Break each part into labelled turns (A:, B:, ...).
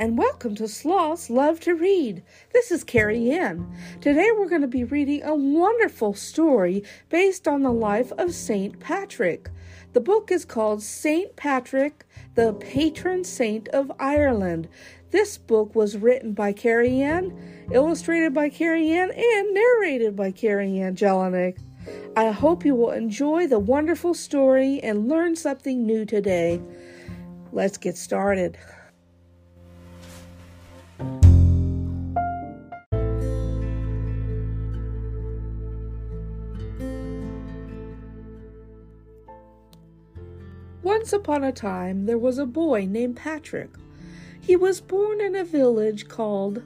A: and welcome to Sloths Love to Read. This is KeriAnne. Today we're going to be reading a wonderful story based on the life of Saint Patrick. The book is called Saint Patrick, the patron saint of Ireland. This book was written by KeriAnne, illustrated by KeriAnne, and narrated by KeriAnne Jelinek. I hope you will enjoy the wonderful story and learn something new today. Let's get started. Once upon a time, there was a boy named Patrick. He was born in a village called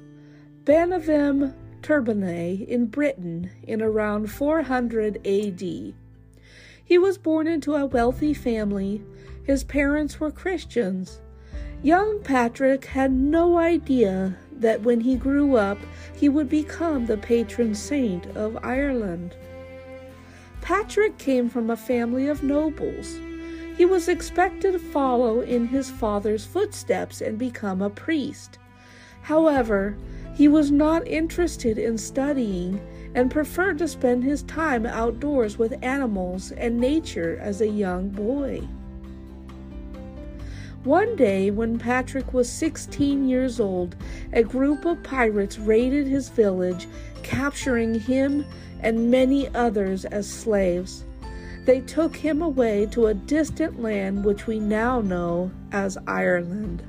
A: Bannavem Taburniae in Britain in around 400 AD. He was born into a wealthy family. His parents were Christians. Young Patrick had no idea that when he grew up, he would become the patron saint of Ireland. Patrick came from a family of nobles. He was expected to follow in his father's footsteps and become a priest. However, he was not interested in studying and preferred to spend his time outdoors with animals and nature as a young boy. One day, when Patrick was 16 years old, a group of pirates raided his village, capturing him and many others as slaves. They took him away to a distant land which we now know as Ireland.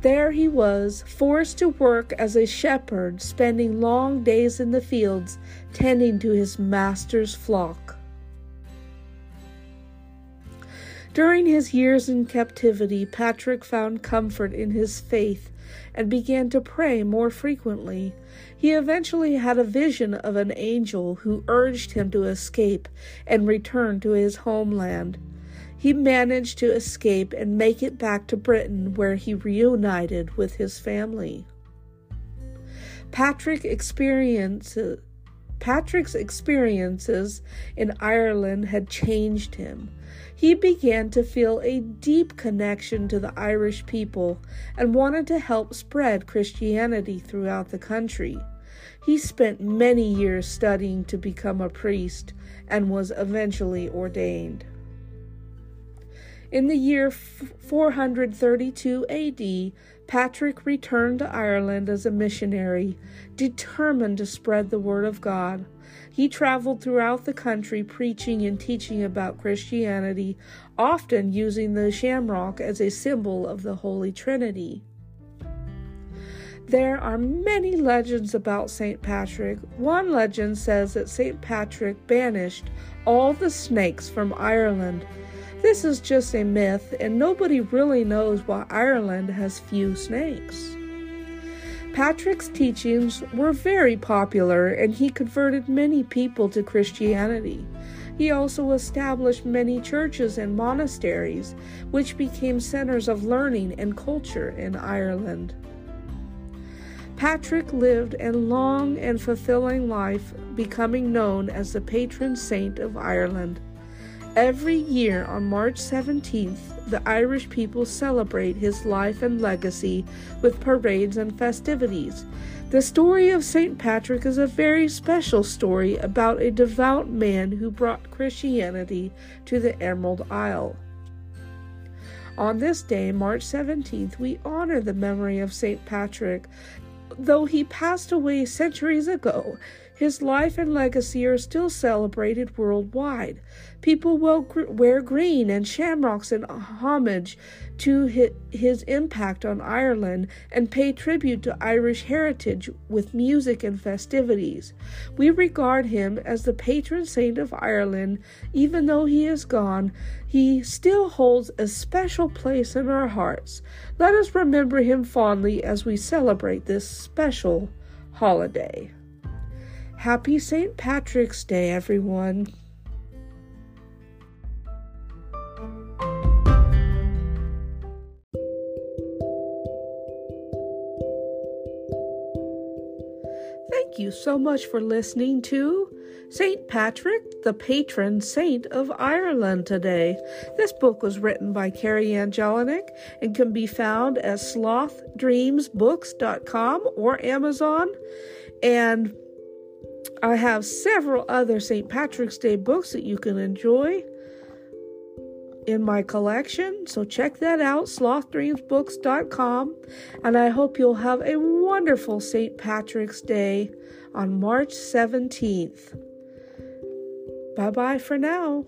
A: There he was, forced to work as a shepherd, spending long days in the fields tending to his master's flock. During his years in captivity, Patrick found comfort in his faith and began to pray more frequently. He eventually had a vision of an angel who urged him to escape and return to his homeland. He managed to escape and make it back to Britain, where he reunited with his family. Patrick experiences Patrick's experiences in Ireland had changed him. He began to feel a deep connection to the Irish people and wanted to help spread Christianity throughout the country. He spent many years studying to become a priest and was eventually ordained. In the year 432 AD, Patrick returned to Ireland as a missionary, determined to spread the word of God. He traveled throughout the country preaching and teaching about Christianity, often using the shamrock as a symbol of the Holy Trinity. There are many legends about St. Patrick. One legend says that St. Patrick banished all the snakes from Ireland this is just a myth, and nobody really knows why Ireland has few snakes. Patrick's teachings were very popular, and he converted many people to Christianity. He also established many churches and monasteries, which became centers of learning and culture in Ireland. Patrick lived a long and fulfilling life, becoming known as the patron saint of Ireland. Every year on March 17th, the Irish people celebrate his life and legacy with parades and festivities. The story of St. Patrick is a very special story about a devout man who brought Christianity to the Emerald Isle. On this day, March 17th, we honor the memory of St. Patrick. Though he passed away centuries ago, his life and legacy are still celebrated worldwide. People will wear green and shamrocks in homage to his impact on Ireland and pay tribute to Irish heritage with music and festivities. We regard him as the patron saint of Ireland. Even though he is gone, he still holds a special place in our hearts. Let us remember him fondly as we celebrate this special holiday. Happy St. Patrick's Day, everyone. Thank you so much for listening to St. Patrick, the patron saint of Ireland today. This book was written by KeriAnne Jelinek and can be found at slothdreamsbooks.com or Amazon. And I have several other St. Patrick's Day books that you can enjoy in my collection. So check that out, slothdreamsbooks.com. And I hope you'll have a wonderful St. Patrick's Day on March 17th. Bye bye for now.